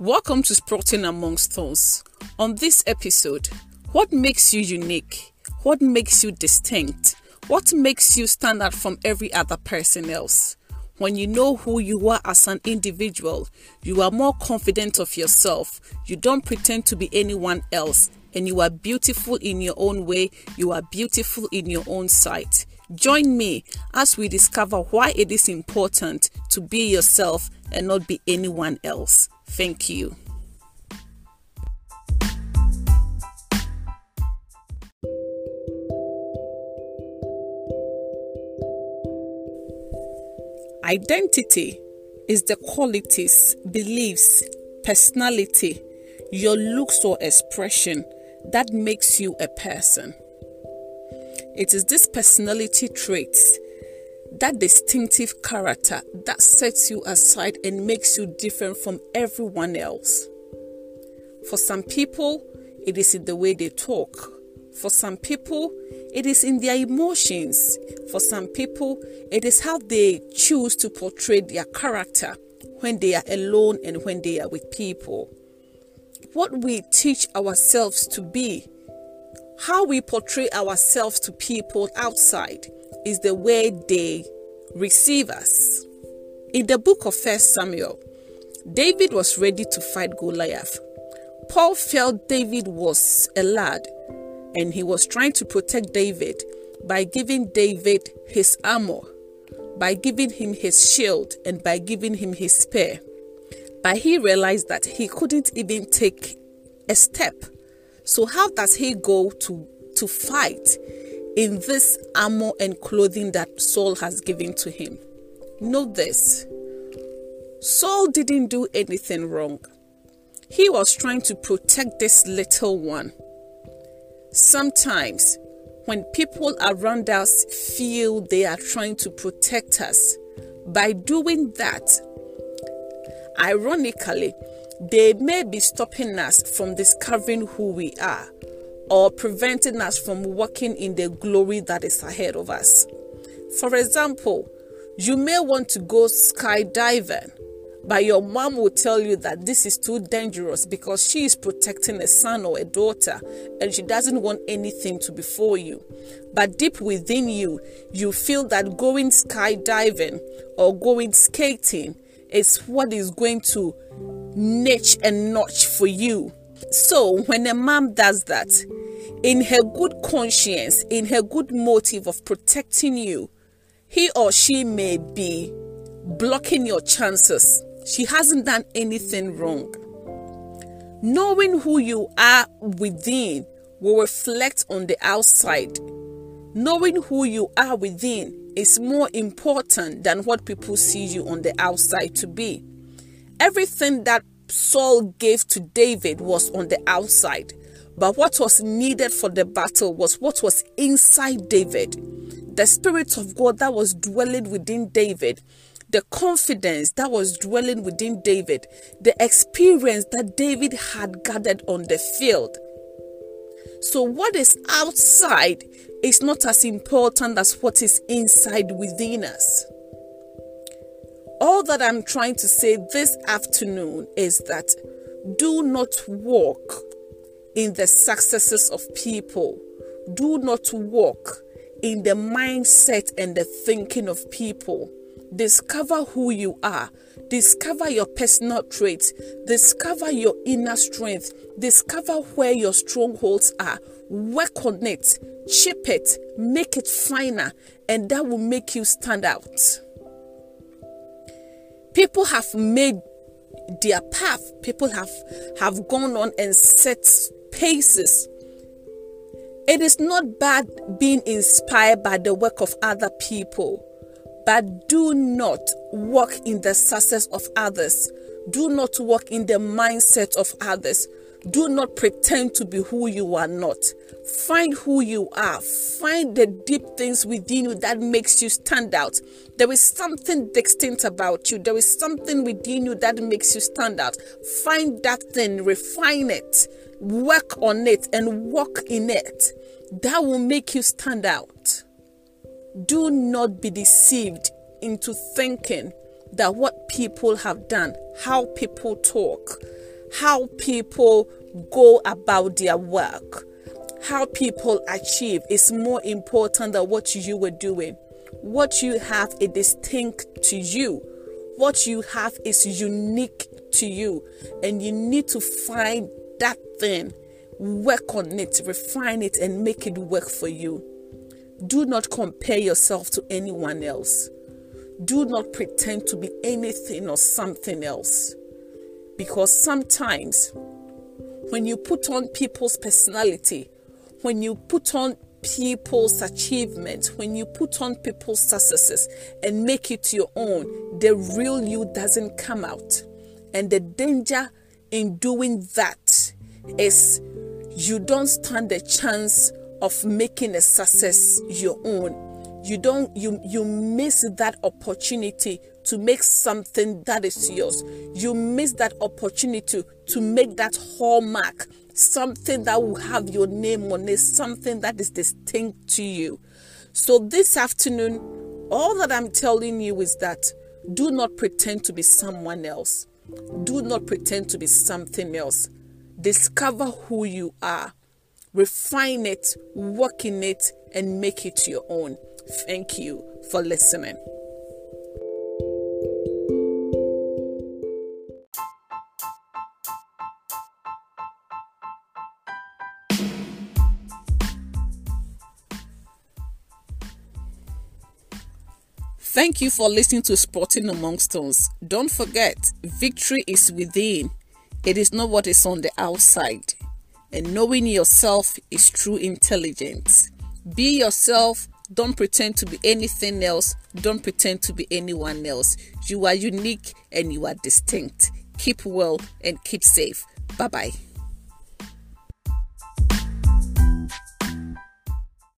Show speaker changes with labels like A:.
A: Welcome to Sprouting Amongst Stones. On this episode, what makes you unique? What makes you distinct? What makes you stand out from every other person else? When you know who you are as an individual, you are more confident of yourself. You don't pretend to be anyone else, and you are beautiful in your own way. You are beautiful in your own sight. Join me as we discover why it is important to be yourself and not be anyone else. Thank you. Identity is the qualities, beliefs, personality, your looks or expression that makes you a person. It is this personality traits that distinctive character that sets you aside and makes you different from everyone else. For some people, it is in the way they talk. For some people, it is in their emotions. For some people, it is how they choose to portray their character when they are alone and when they are with people. What we teach ourselves to be, how we portray ourselves to people outside, is the way they receive us. In the book of First Samuel, David was ready to fight Goliath. Saul felt David was a lad and he was trying to protect David by giving David his armor, by giving him his shield, and by giving him his spear. But he realized that he couldn't even take a step. So, how does he go to, to fight in this armor and clothing that Saul has given to him. Know this Saul didn't do anything wrong. He was trying to protect this little one. Sometimes, when people around us feel they are trying to protect us, by doing that, ironically, they may be stopping us from discovering who we are or preventing us from walking in the glory that is ahead of us. For example, you may want to go skydiving, but your mom will tell you that this is too dangerous because she is protecting a son or a daughter and she doesn't want anything to befall you. But deep within you, you feel that going skydiving or going skating is what is going to niche and notch for you. So, when a mom does that, in her good conscience, in her good motive of protecting you, he or she may be blocking your chances. She hasn't done anything wrong. Knowing who you are within will reflect on the outside. Knowing who you are within is more important than what people see you on the outside to be. Everything that Saul gave to David was on the outside. But what was needed for the battle was what was inside David. The Spirit of God that was dwelling within David, the confidence that was dwelling within David, the experience that David had gathered on the field. So, what is outside is not as important as what is inside within us. All that I'm trying to say this afternoon is that do not walk in the successes of people. Do not walk in the mindset and the thinking of people. Discover who you are. Discover your personal traits. Discover your inner strength. Discover where your strongholds are. Work on it. Chip it. Make it finer. And that will make you stand out. People have made their path. People have, have gone on and set paces. It is not bad being inspired by the work of other people, but do not walk in the success of others. Do not walk in the mindset of others. Do not pretend to be who you are not. Find who you are. Find the deep things within you that makes you stand out. There is something distinct about you. There is something within you that makes you stand out. Find that thing, refine it, work on it, and walk in it. That will make you stand out. Do not be deceived into thinking that what people have done, how people talk, how people go about their work, how people achieve is more important than what you were doing. What you have is distinct to you. What you have is unique to you. And you need to find that thing, work on it, refine it, and make it work for you. Do not compare yourself to anyone else. Do not pretend to be anything or something else. Because sometimes when you put on people's personality, when you put on people's achievements, when you put on people's successes and make it your own, the real you doesn't come out. And the danger in doing that is you don't stand a chance of making a success your own you don't you you miss that opportunity to make something that is yours. You miss that opportunity to make that hallmark something that will have your name on it something that is distinct to you. So this afternoon all that i'm telling you is that do not pretend to be someone else. Do not pretend to be something else. Discover who you are. Refine it work in it and make it your own. Thank you for listening. Thank you for listening to Sprouting Among Stones. Don't forget, victory is within. It is not what is on the outside. And knowing yourself is true intelligence. Be yourself don't pretend to be anything else. Don't pretend to be anyone else. You are unique and you are distinct. Keep well and keep safe. Bye bye.